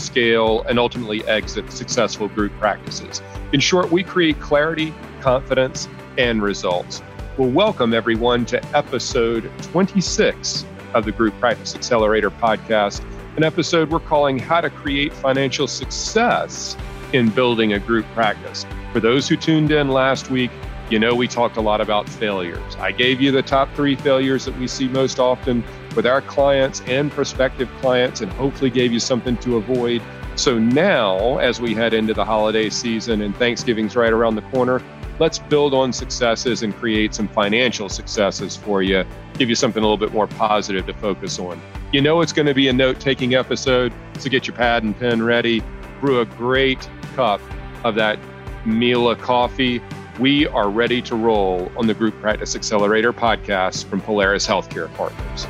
scale, and ultimately exit successful group practices. In short, we create clarity, confidence, and results. Well, welcome everyone to episode 26 of the Group Practice Accelerator podcast, an episode we're calling How to Create Financial Success in Building a Group Practice. For those who tuned in last week, you know we talked a lot about failures. I gave you the top three failures that we see most often with our clients and prospective clients and hopefully gave you something to avoid. So now, as we head into the holiday season and Thanksgiving's right around the corner, let's build on successes and create some financial successes for you, give you something a little bit more positive to focus on. You know it's going to be a note taking episode, so get your pad and pen ready, brew a great cup of that Mila coffee. We are ready to roll on the Group Practice Accelerator podcast from Polaris Healthcare Partners.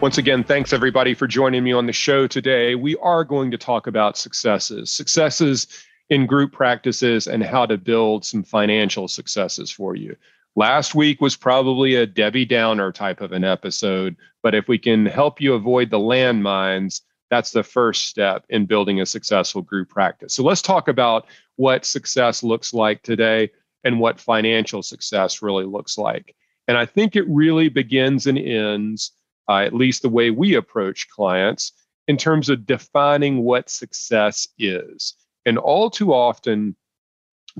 Once again, thanks everybody for joining me on the show today. We are going to talk about successes, successes in group practices, and how to build some financial successes for you. Last week was probably a Debbie Downer type of an episode, but if we can help you avoid the landmines, that's the first step in building a successful group practice. So let's talk about what success looks like today and what financial success really looks like. And I think it really begins and ends uh, at least the way we approach clients, in terms of defining what success is. And all too often,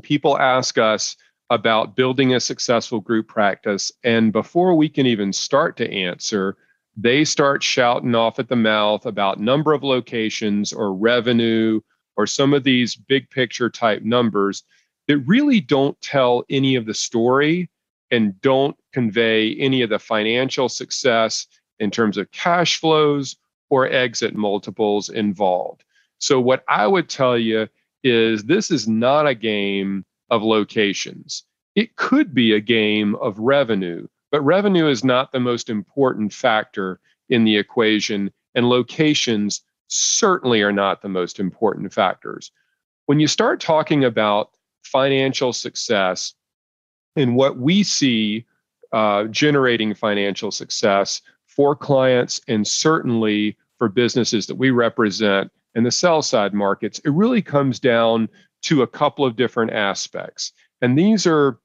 people ask us about building a successful group practice. And before we can even start to answer, they start shouting off at the mouth about number of locations or revenue or some of these big picture type numbers that really don't tell any of the story and don't convey any of the financial success in terms of cash flows or exit multiples involved. So, what I would tell you is this is not a game of locations. It could be a game of revenue, but revenue is not the most important factor in the equation, and locations certainly are not the most important factors. When you start talking about financial success and what we see uh, generating financial success, for clients and certainly for businesses that we represent in the sell side markets, it really comes down to a couple of different aspects. And these are,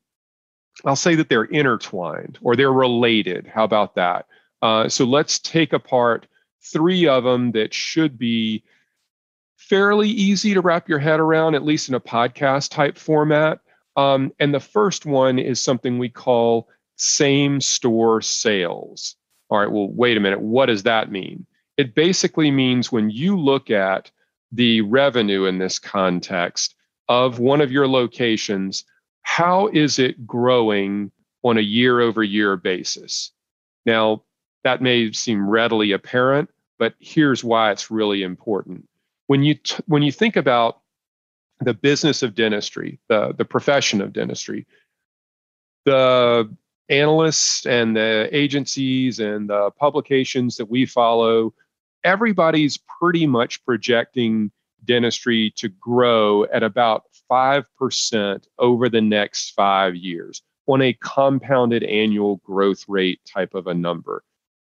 I'll say that they're intertwined or they're related. How about that? Uh, so let's take apart three of them that should be fairly easy to wrap your head around, at least in a podcast type format. Um, and the first one is something we call same store sales. All right, well, wait a minute. What does that mean? It basically means when you look at the revenue in this context of one of your locations, how is it growing on a year over year basis? Now, that may seem readily apparent, but here's why it's really important. When you t- when you think about the business of dentistry, the, the profession of dentistry, the analysts and the agencies and the publications that we follow, everybody's pretty much projecting dentistry to grow at about 5% over the next five years on a compounded annual growth rate type of a number.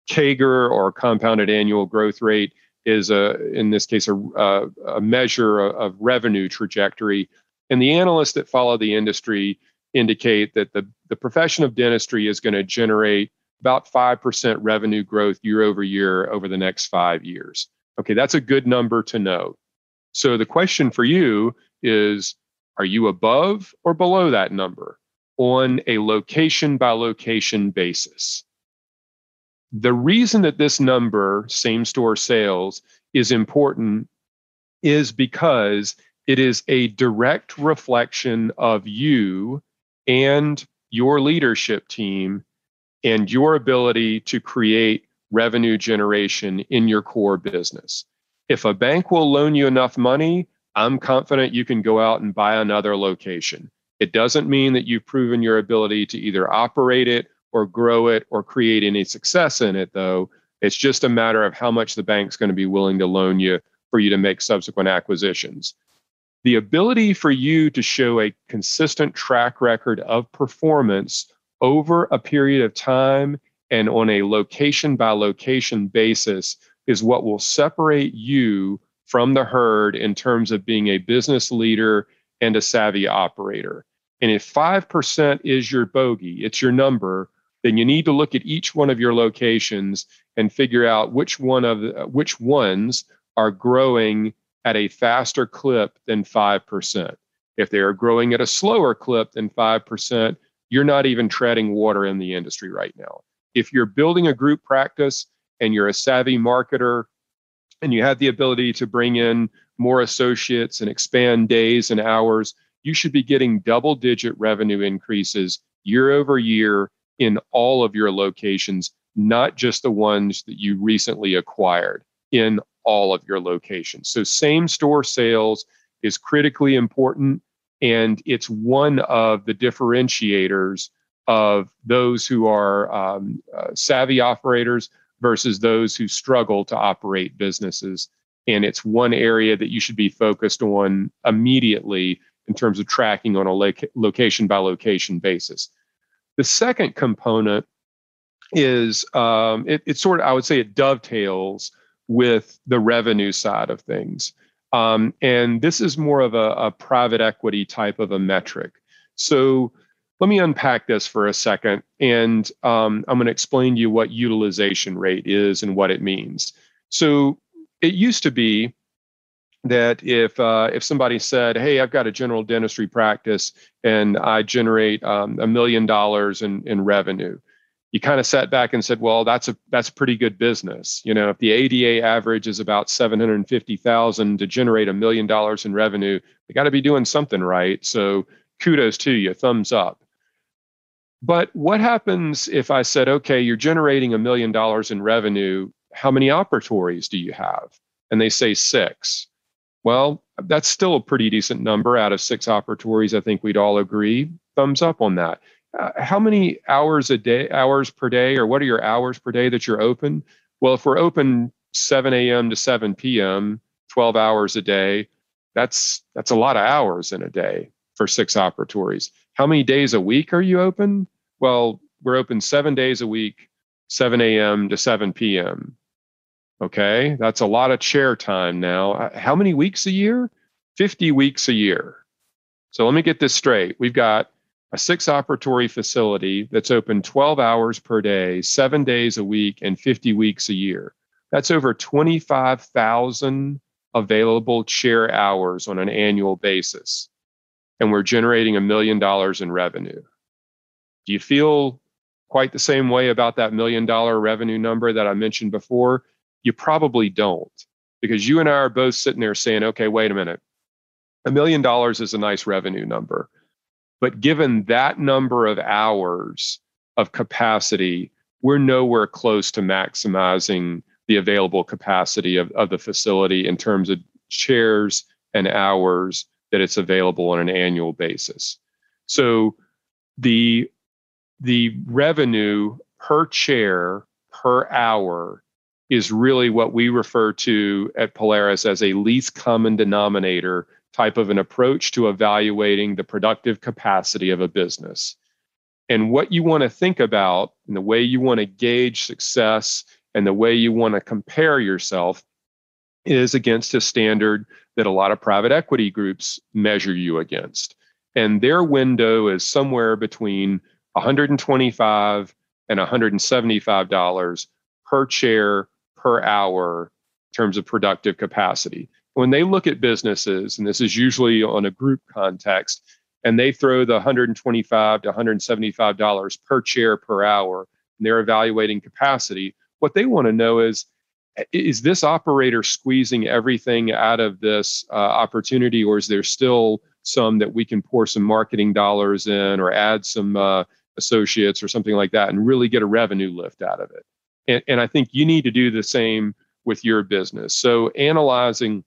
CAGR or compounded annual growth rate is a, in this case, a, a measure of revenue trajectory. And the analysts that follow the industry indicate that the, the profession of dentistry is going to generate about 5% revenue growth year over year over the next five years. Okay, that's a good number to know. So the question for you is Are you above or below that number on a location by location basis? The reason that this number, same store sales, is important is because it is a direct reflection of you and your leadership team and your ability to create revenue generation in your core business. If a bank will loan you enough money, I'm confident you can go out and buy another location. It doesn't mean that you've proven your ability to either operate it or grow it or create any success in it, though. It's just a matter of how much the bank's going to be willing to loan you for you to make subsequent acquisitions. The ability for you to show a consistent track record of performance over a period of time and on a location by location basis is what will separate you from the herd in terms of being a business leader and a savvy operator. And if 5% is your bogey, it's your number, then you need to look at each one of your locations and figure out which one of which ones are growing at a faster clip than 5%. If they are growing at a slower clip than 5%, you're not even treading water in the industry right now. If you're building a group practice and you're a savvy marketer and you have the ability to bring in more associates and expand days and hours, you should be getting double digit revenue increases year over year in all of your locations, not just the ones that you recently acquired, in all of your locations. So, same store sales is critically important, and it's one of the differentiators of those who are um, uh, savvy operators versus those who struggle to operate businesses. And it's one area that you should be focused on immediately in terms of tracking on a location by location basis. The second component is um, it, it's sort of, I would say, it dovetails with the revenue side of things. Um, and this is more of a, a private equity type of a metric. So let me unpack this for a second, and um, I'm going to explain to you what utilization rate is and what it means. So it used to be that if uh, if somebody said, "Hey, I've got a general dentistry practice and I generate um, a million dollars in in revenue," you kind of sat back and said, "Well, that's a that's pretty good business." You know, if the ADA average is about seven hundred fifty thousand to generate a million dollars in revenue, they got to be doing something right. So kudos to you, thumbs up. But what happens if I said, "Okay, you're generating a million dollars in revenue. How many operatories do you have?" And they say six well, that's still a pretty decent number out of six operatories. I think we'd all agree. Thumbs up on that. Uh, how many hours a day, hours per day, or what are your hours per day that you're open? Well, if we're open 7 a.m. to 7 p.m., 12 hours a day, that's that's a lot of hours in a day for six operatories. How many days a week are you open? Well, we're open seven days a week, 7 a.m. to 7 p.m. Okay, that's a lot of chair time now. Uh, how many weeks a year? 50 weeks a year. So let me get this straight. We've got a six operatory facility that's open 12 hours per day, seven days a week, and 50 weeks a year. That's over 25,000 available chair hours on an annual basis. And we're generating a million dollars in revenue. Do you feel quite the same way about that million dollar revenue number that I mentioned before? You probably don't because you and I are both sitting there saying, okay, wait a minute. A million dollars is a nice revenue number. But given that number of hours of capacity, we're nowhere close to maximizing the available capacity of, of the facility in terms of chairs and hours that it's available on an annual basis. So the the revenue per chair per hour is really what we refer to at Polaris as a least common denominator type of an approach to evaluating the productive capacity of a business. And what you want to think about and the way you want to gauge success and the way you want to compare yourself is against a standard that a lot of private equity groups measure you against. And their window is somewhere between 125 and 175 dollars per chair per hour in terms of productive capacity. When they look at businesses, and this is usually on a group context, and they throw the 125 to 175 dollars per chair per hour, and they're evaluating capacity. What they want to know is is this operator squeezing everything out of this uh, opportunity, or is there still some that we can pour some marketing dollars in, or add some uh, associates or something like that and really get a revenue lift out of it. And, and I think you need to do the same with your business. So analyzing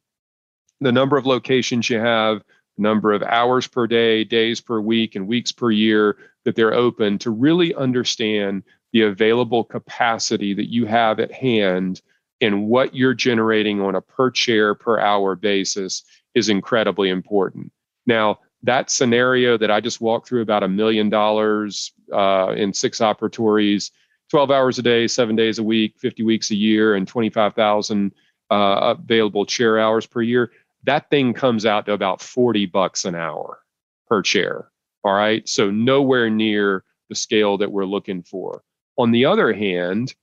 the number of locations you have, number of hours per day, days per week, and weeks per year that they're open to really understand the available capacity that you have at hand and what you're generating on a per chair per hour basis is incredibly important. Now, that scenario that I just walked through about a million dollars uh, in six operatories, 12 hours a day, seven days a week, 50 weeks a year, and 25,000 uh, available chair hours per year, that thing comes out to about 40 bucks an hour per chair. All right. So nowhere near the scale that we're looking for. On the other hand,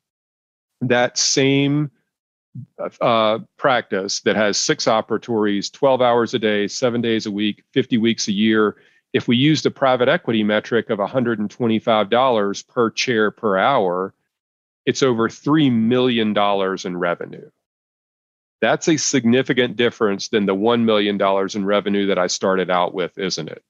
that same uh, practice that has six operatories, 12 hours a day, seven days a week, 50 weeks a year, if we use the private equity metric of $125 per chair per hour, it's over $3 million in revenue. That's a significant difference than the $1 million in revenue that I started out with, isn't it?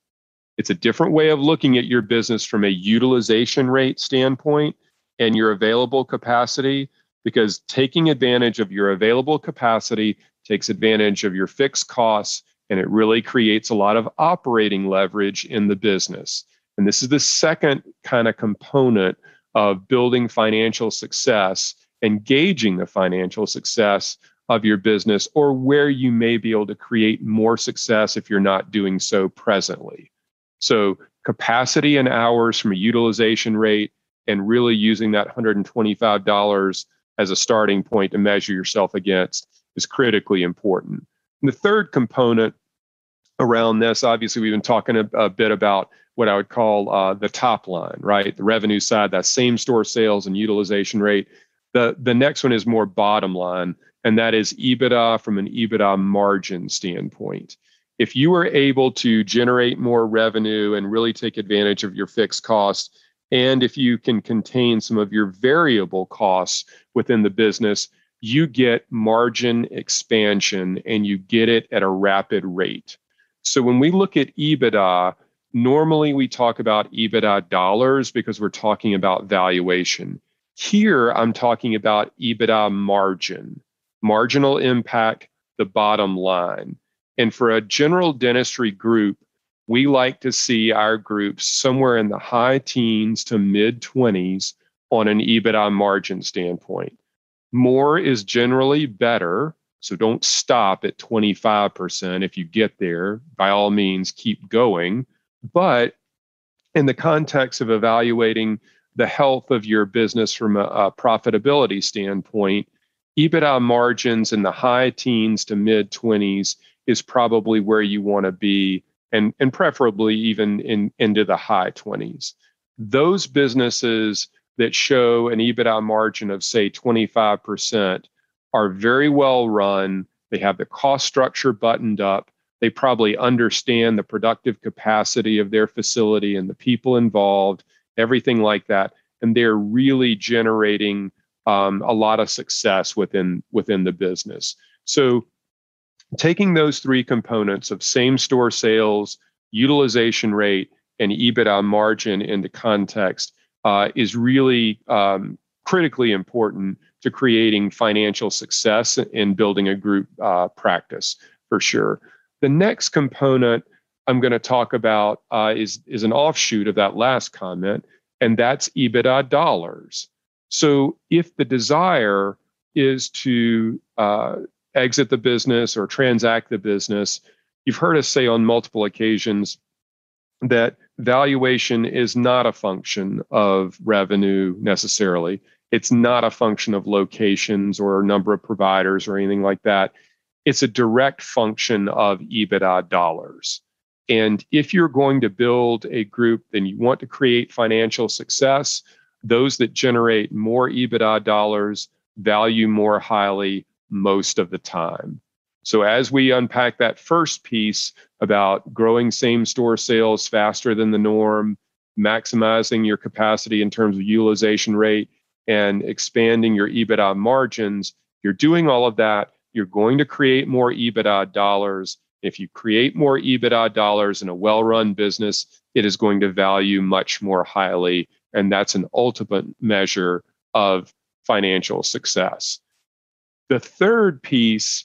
It's a different way of looking at your business from a utilization rate standpoint and your available capacity because taking advantage of your available capacity takes advantage of your fixed costs and it really creates a lot of operating leverage in the business. And this is the second kind of component of building financial success, engaging the financial success of your business, or where you may be able to create more success if you're not doing so presently. So, capacity and hours from a utilization rate, and really using that $125 as a starting point to measure yourself against is critically important. And the third component around this, obviously, we've been talking a, a bit about what I would call uh, the top line, right? The revenue side, that same store sales and utilization rate. The, the next one is more bottom line, and that is EBITDA from an EBITDA margin standpoint. If you are able to generate more revenue and really take advantage of your fixed costs, and if you can contain some of your variable costs within the business, you get margin expansion and you get it at a rapid rate. So when we look at EBITDA, normally we talk about EBITDA dollars because we're talking about valuation. Here, I'm talking about EBITDA margin, marginal impact, the bottom line. And for a general dentistry group, we like to see our groups somewhere in the high teens to mid 20s on an EBITDA margin standpoint. More is generally better. So don't stop at 25%. If you get there, by all means, keep going. But in the context of evaluating the health of your business from a, a profitability standpoint, EBITDA margins in the high teens to mid 20s is probably where you want to be and, and preferably even in, into the high 20s. Those businesses that show an EBITDA margin of, say, 25% are very well run. They have the cost structure buttoned up. They probably understand the productive capacity of their facility and the people involved, everything like that. And they're really generating um, a lot of success within within the business. So taking those three components of same store sales, utilization rate, and EBITDA margin into context uh, is really um, critically important to creating financial success in building a group uh, practice for sure. The next component I'm going to talk about uh, is, is an offshoot of that last comment, and that's EBITDA dollars. So if the desire is to uh, exit the business or transact the business, you've heard us say on multiple occasions that valuation is not a function of revenue necessarily. It's not a function of locations or number of providers or anything like that. It's a direct function of EBITDA dollars. And if you're going to build a group, then you want to create financial success. Those that generate more EBITDA dollars value more highly most of the time. So, as we unpack that first piece about growing same store sales faster than the norm, maximizing your capacity in terms of utilization rate, and expanding your EBITDA margins, you're doing all of that. You're going to create more EBITDA dollars. If you create more EBITDA dollars in a well run business, it is going to value much more highly. And that's an ultimate measure of financial success. The third piece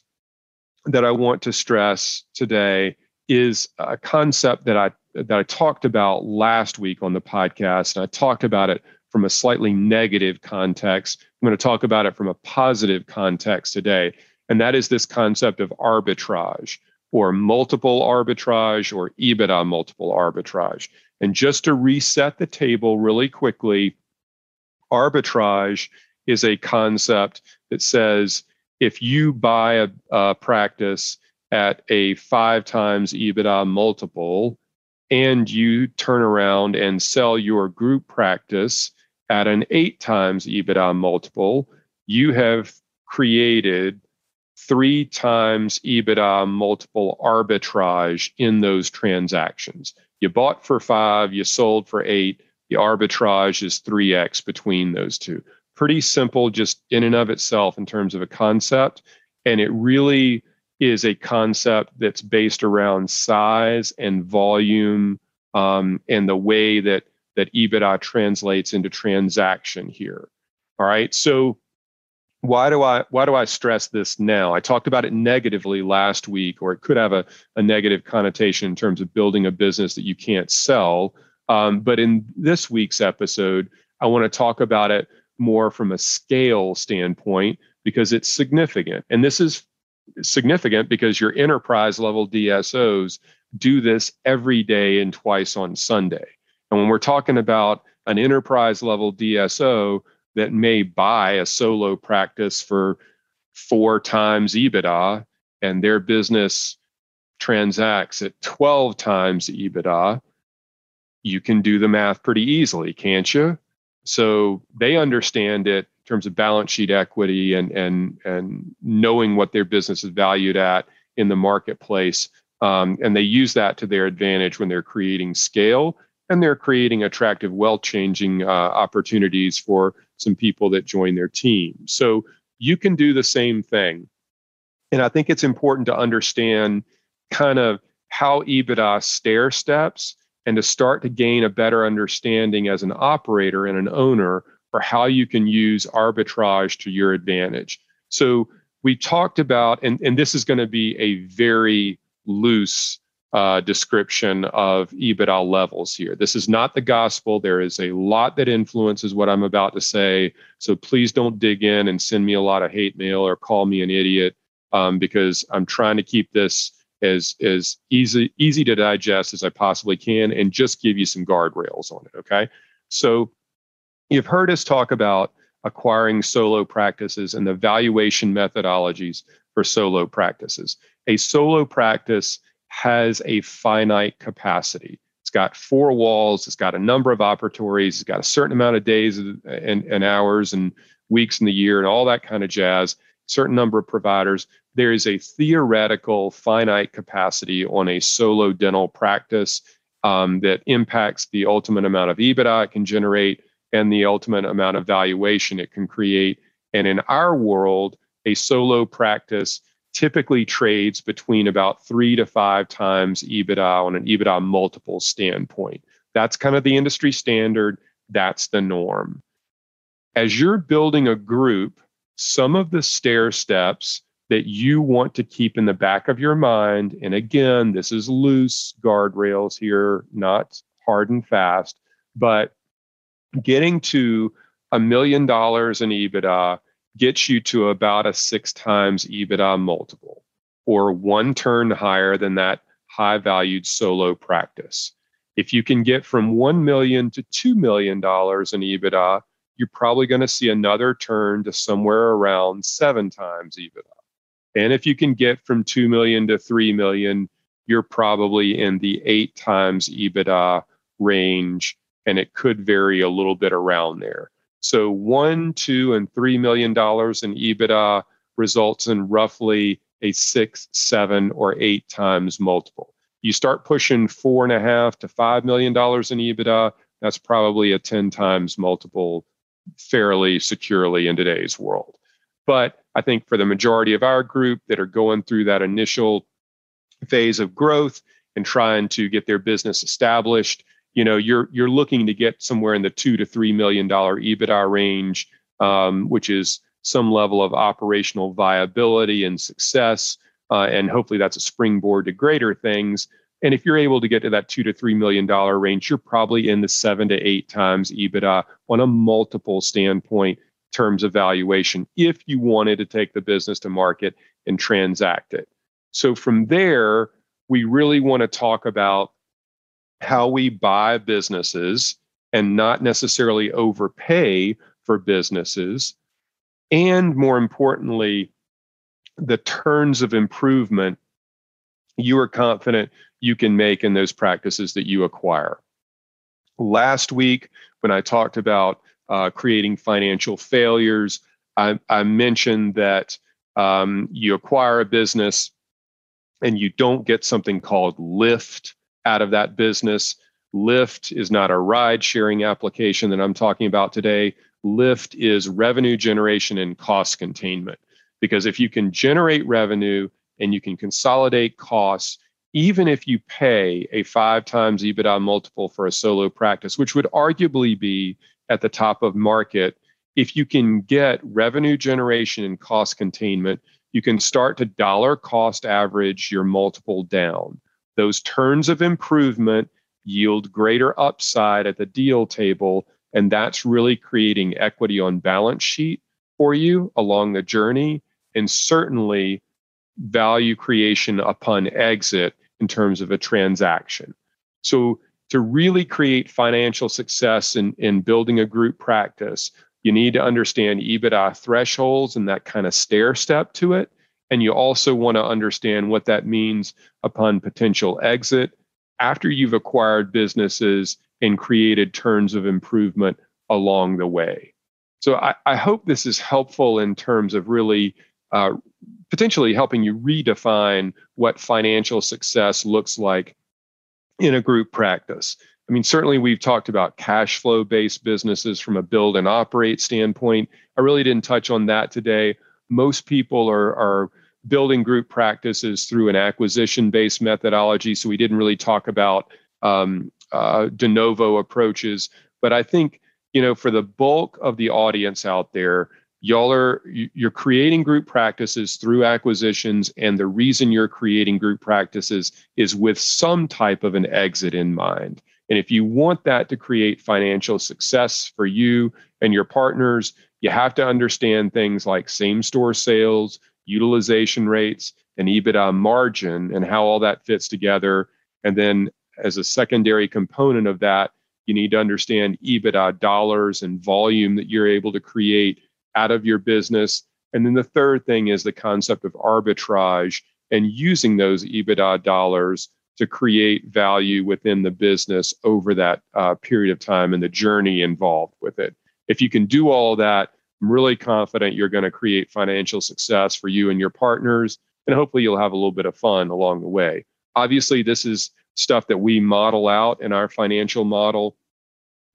that I want to stress today is a concept that I that I talked about last week on the podcast, and I talked about it from a slightly negative context. I'm going to talk about it from a positive context today, and that is this concept of arbitrage or multiple arbitrage or EBITDA multiple arbitrage. And just to reset the table really quickly, arbitrage is a concept that says if you buy a, a practice at a five times EBITDA multiple and you turn around and sell your group practice at an eight times EBITDA multiple, you have created three times EBITDA multiple arbitrage in those transactions. You bought for five, you sold for eight. The arbitrage is 3x between those two. Pretty simple, just in and of itself, in terms of a concept. And it really is a concept that's based around size and volume um, and the way that that EBITDA translates into transaction here. All right. So why do I why do I stress this now? I talked about it negatively last week, or it could have a, a negative connotation in terms of building a business that you can't sell. Um, but in this week's episode, I want to talk about it more from a scale standpoint because it's significant. And this is significant because your enterprise level DSOs do this every day and twice on Sunday. And when we're talking about an enterprise level DSO, that may buy a solo practice for four times EBITDA and their business transacts at 12 times EBITDA, you can do the math pretty easily, can't you? So they understand it in terms of balance sheet equity and and and knowing what their business is valued at in the marketplace. Um, and they use that to their advantage when they're creating scale and they're creating attractive wealth changing uh, opportunities for some people that join their team. So you can do the same thing. And I think it's important to understand kind of how EBITDA stair steps and to start to gain a better understanding as an operator and an owner for how you can use arbitrage to your advantage. So we talked about, and, and this is going to be a very loose uh, description of EBITDA levels here. This is not the gospel. There is a lot that influences what I'm about to say. So please don't dig in and send me a lot of hate mail or call me an idiot um, because I'm trying to keep this as as easy easy to digest as I possibly can and just give you some guardrails on it. Okay, so you've heard us talk about acquiring solo practices and the valuation methodologies for solo practices. A solo practice has a finite capacity. It's got four walls, it's got a number of operatories, it's got a certain amount of days and, and hours and weeks in the year and all that kind of jazz, certain number of providers. There is a theoretical finite capacity on a solo dental practice um, that impacts the ultimate amount of EBITDA it can generate and the ultimate amount of valuation it can create. And in our world, a solo practice typically trades between about three to five times EBITDA on an EBITDA multiple standpoint. That's kind of the industry standard. That's the norm. As you're building a group, some of the stair steps that you want to keep in the back of your mind, and again, this is loose guardrails here, not hard and fast, but getting to a million dollars in EBITDA gets you to about a six times EBITDA multiple or one turn higher than that high valued solo practice. If you can get from 1 million to 2 million dollars in EBITDA, you're probably going to see another turn to somewhere around 7 times EBITDA. And if you can get from 2 million to 3 million, you're probably in the 8 times EBITDA range and it could vary a little bit around there. So one, two, and three million dollars in EBITDA results in roughly a six, seven, or eight times multiple. You start pushing four and a half to five million dollars in EBITDA, that's probably a 10 times multiple fairly securely in today's world. But I think for the majority of our group that are going through that initial phase of growth and trying to get their business established, you know, you're you're looking to get somewhere in the two to three million dollar EBITDA range, um, which is some level of operational viability and success, uh, and hopefully that's a springboard to greater things. And if you're able to get to that two to three million dollar range, you're probably in the seven to eight times EBITDA on a multiple standpoint terms of valuation if you wanted to take the business to market and transact it. So from there, we really want to talk about how we buy businesses and not necessarily overpay for businesses. And more importantly, the turns of improvement you are confident you can make in those practices that you acquire. Last week, when I talked about uh, creating financial failures, I, I mentioned that um, you acquire a business and you don't get something called lift out of that business. Lyft is not a ride sharing application that I'm talking about today. Lyft is revenue generation and cost containment. Because if you can generate revenue and you can consolidate costs, even if you pay a five times EBITDA multiple for a solo practice, which would arguably be at the top of market, if you can get revenue generation and cost containment, you can start to dollar cost average your multiple down. Those turns of improvement yield greater upside at the deal table. And that's really creating equity on balance sheet for you along the journey. And certainly value creation upon exit in terms of a transaction. So, to really create financial success in, in building a group practice, you need to understand EBITDA thresholds and that kind of stair step to it. And you also want to understand what that means upon potential exit after you've acquired businesses and created turns of improvement along the way. So I, I hope this is helpful in terms of really uh, potentially helping you redefine what financial success looks like in a group practice. I mean, certainly we've talked about cash flow based businesses from a build and operate standpoint. I really didn't touch on that today. Most people are, are building group practices through an acquisition based methodology. So we didn't really talk about um, uh, de novo approaches. But I think, you know, for the bulk of the audience out there, y'all are you're creating group practices through acquisitions and the reason you're creating group practices is with some type of an exit in mind and if you want that to create financial success for you and your partners you have to understand things like same store sales utilization rates and ebitda margin and how all that fits together and then as a secondary component of that you need to understand ebitda dollars and volume that you're able to create out of your business. And then the third thing is the concept of arbitrage and using those EBITDA dollars to create value within the business over that uh, period of time and the journey involved with it. If you can do all that, I'm really confident you're going to create financial success for you and your partners. And hopefully, you'll have a little bit of fun along the way. Obviously, this is stuff that we model out in our financial model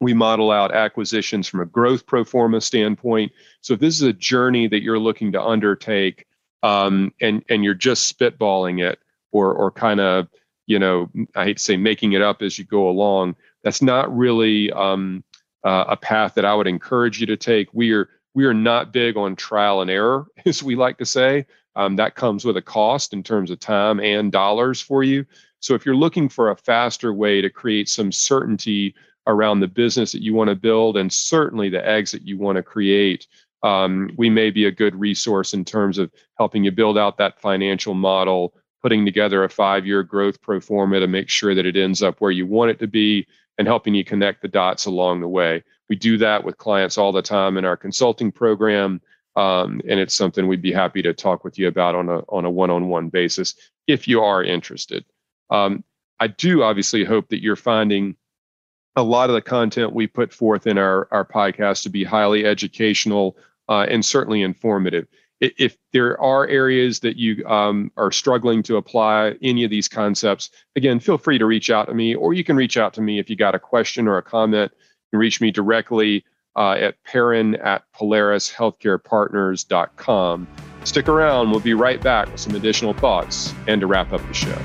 we model out acquisitions from a growth pro forma standpoint. So if this is a journey that you're looking to undertake, um, and and you're just spitballing it, or or kind of you know I hate to say making it up as you go along, that's not really um, uh, a path that I would encourage you to take. We are we are not big on trial and error, as we like to say. Um, that comes with a cost in terms of time and dollars for you. So if you're looking for a faster way to create some certainty around the business that you want to build and certainly the exit you want to create, um, we may be a good resource in terms of helping you build out that financial model, putting together a five year growth pro forma to make sure that it ends up where you want it to be, and helping you connect the dots along the way. We do that with clients all the time in our consulting program. Um, and it's something we'd be happy to talk with you about on a on a one-on-one basis if you are interested. Um, I do obviously hope that you're finding a lot of the content we put forth in our, our podcast to be highly educational uh, and certainly informative. If there are areas that you um, are struggling to apply any of these concepts, again, feel free to reach out to me, or you can reach out to me if you got a question or a comment. Can reach me directly uh, at Perrin at PolarisHealthcarePartners.com. Stick around. We'll be right back with some additional thoughts and to wrap up the show.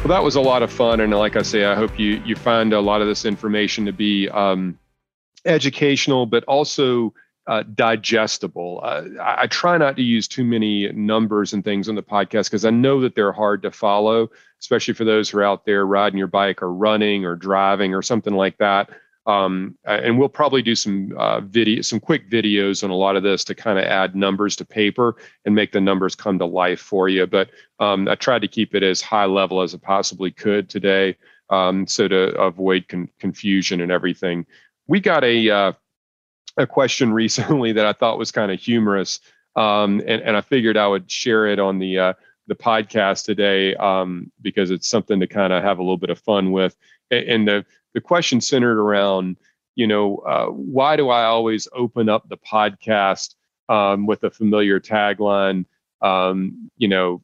Well, that was a lot of fun, and like I say, I hope you you find a lot of this information to be um, educational, but also uh, digestible. Uh, I, I, try not to use too many numbers and things on the podcast because I know that they're hard to follow, especially for those who are out there riding your bike or running or driving or something like that. Um, and we'll probably do some uh, video, some quick videos on a lot of this to kind of add numbers to paper and make the numbers come to life for you. But um, I tried to keep it as high level as I possibly could today, um, so to avoid con- confusion and everything. We got a uh, a question recently that I thought was kind of humorous, um, and and I figured I would share it on the uh, the podcast today um, because it's something to kind of have a little bit of fun with. And the the question centered around, you know, uh, why do I always open up the podcast um, with a familiar tagline? Um, you know,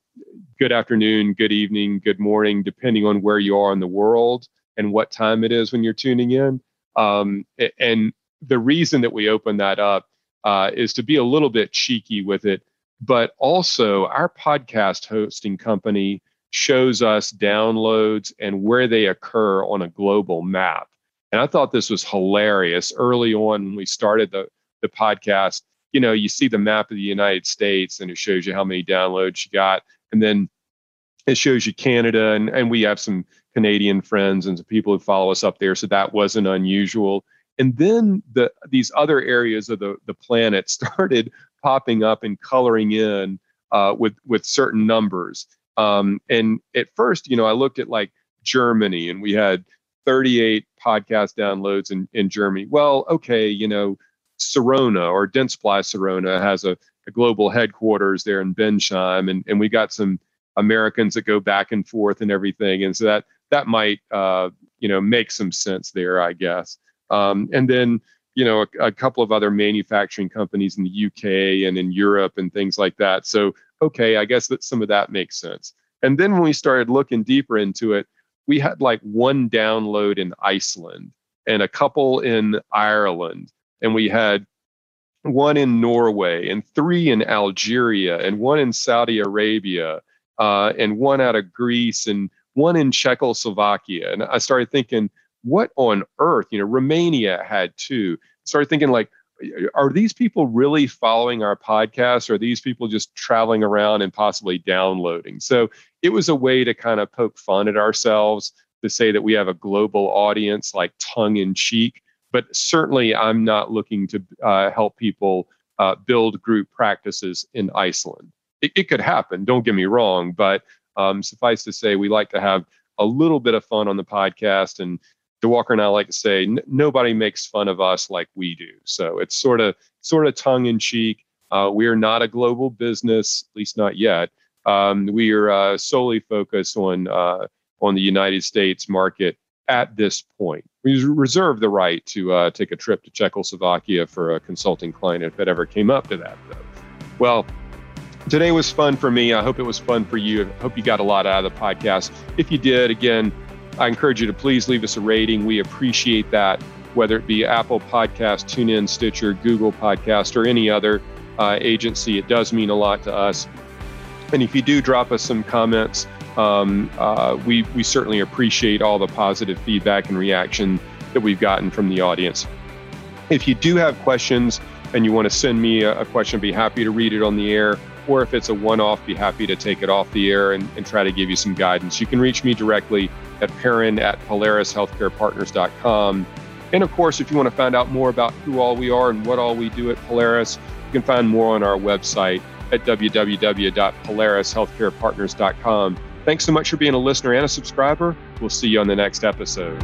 good afternoon, good evening, good morning, depending on where you are in the world and what time it is when you're tuning in. Um, and the reason that we open that up uh, is to be a little bit cheeky with it, but also our podcast hosting company shows us downloads and where they occur on a global map. And I thought this was hilarious early on when we started the, the podcast. You know, you see the map of the United States and it shows you how many downloads you got. And then it shows you Canada, and, and we have some Canadian friends and some people who follow us up there. So that wasn't unusual. And then the these other areas of the, the planet started popping up and coloring in uh, with with certain numbers. Um, and at first, you know, I looked at like Germany, and we had 38 podcast downloads in in Germany. Well, okay, you know, Sirona or Dentsply Sirona has a, a global headquarters there in Bensheim, and and we got some Americans that go back and forth and everything, and so that that might uh, you know make some sense there, I guess. Um, and then, you know, a, a, couple of other manufacturing companies in the UK and in Europe and things like that. So, okay, I guess that some of that makes sense. And then when we started looking deeper into it, we had like one download in Iceland and a couple in Ireland, and we had one in Norway and three in Algeria and one in Saudi Arabia uh, and one out of Greece and one in Czechoslovakia. And I started thinking, what on earth? You know, Romania had two. Started thinking like, are these people really following our podcast? Or are these people just traveling around and possibly downloading? So it was a way to kind of poke fun at ourselves to say that we have a global audience, like tongue in cheek. But certainly, I'm not looking to uh, help people uh, build group practices in Iceland. It, it, could happen, don't get me wrong, but um, suffice to say, we like to have a little bit of fun on the podcast and Diwakar and I like to say, n- nobody makes fun of us like we do. So it's sort of sort of tongue in cheek. Uh, we are not a global business, at least not yet. Um, we are uh, solely focused on uh, on the United States market at this point. We reserve the right to uh, take a trip to Czechoslovakia for a consulting client if it ever came up to that, though. Well, today was fun for me. I hope it was fun for you. I hope you got a lot out of the podcast. If you did, again, I encourage you to please leave us a rating. We appreciate that, whether it be Apple Podcast, TuneIn, Stitcher, Google Podcast, or any other uh, agency. It does mean a lot to us. And if you do drop us some comments, um, uh, we, we certainly appreciate all the positive feedback and reaction that we've gotten from the audience. If you do have questions and you want to send me a, a question, I'd be happy to read it on the air. Or if it's a one off, be happy to take it off the air and, and try to give you some guidance. You can reach me directly at Perrin at PolarisHealthcarePartners.com. And of course, if you want to find out more about who all we are and what all we do at Polaris, you can find more on our website at www.polarishealthcarepartners.com. Thanks so much for being a listener and a subscriber. We'll see you on the next episode.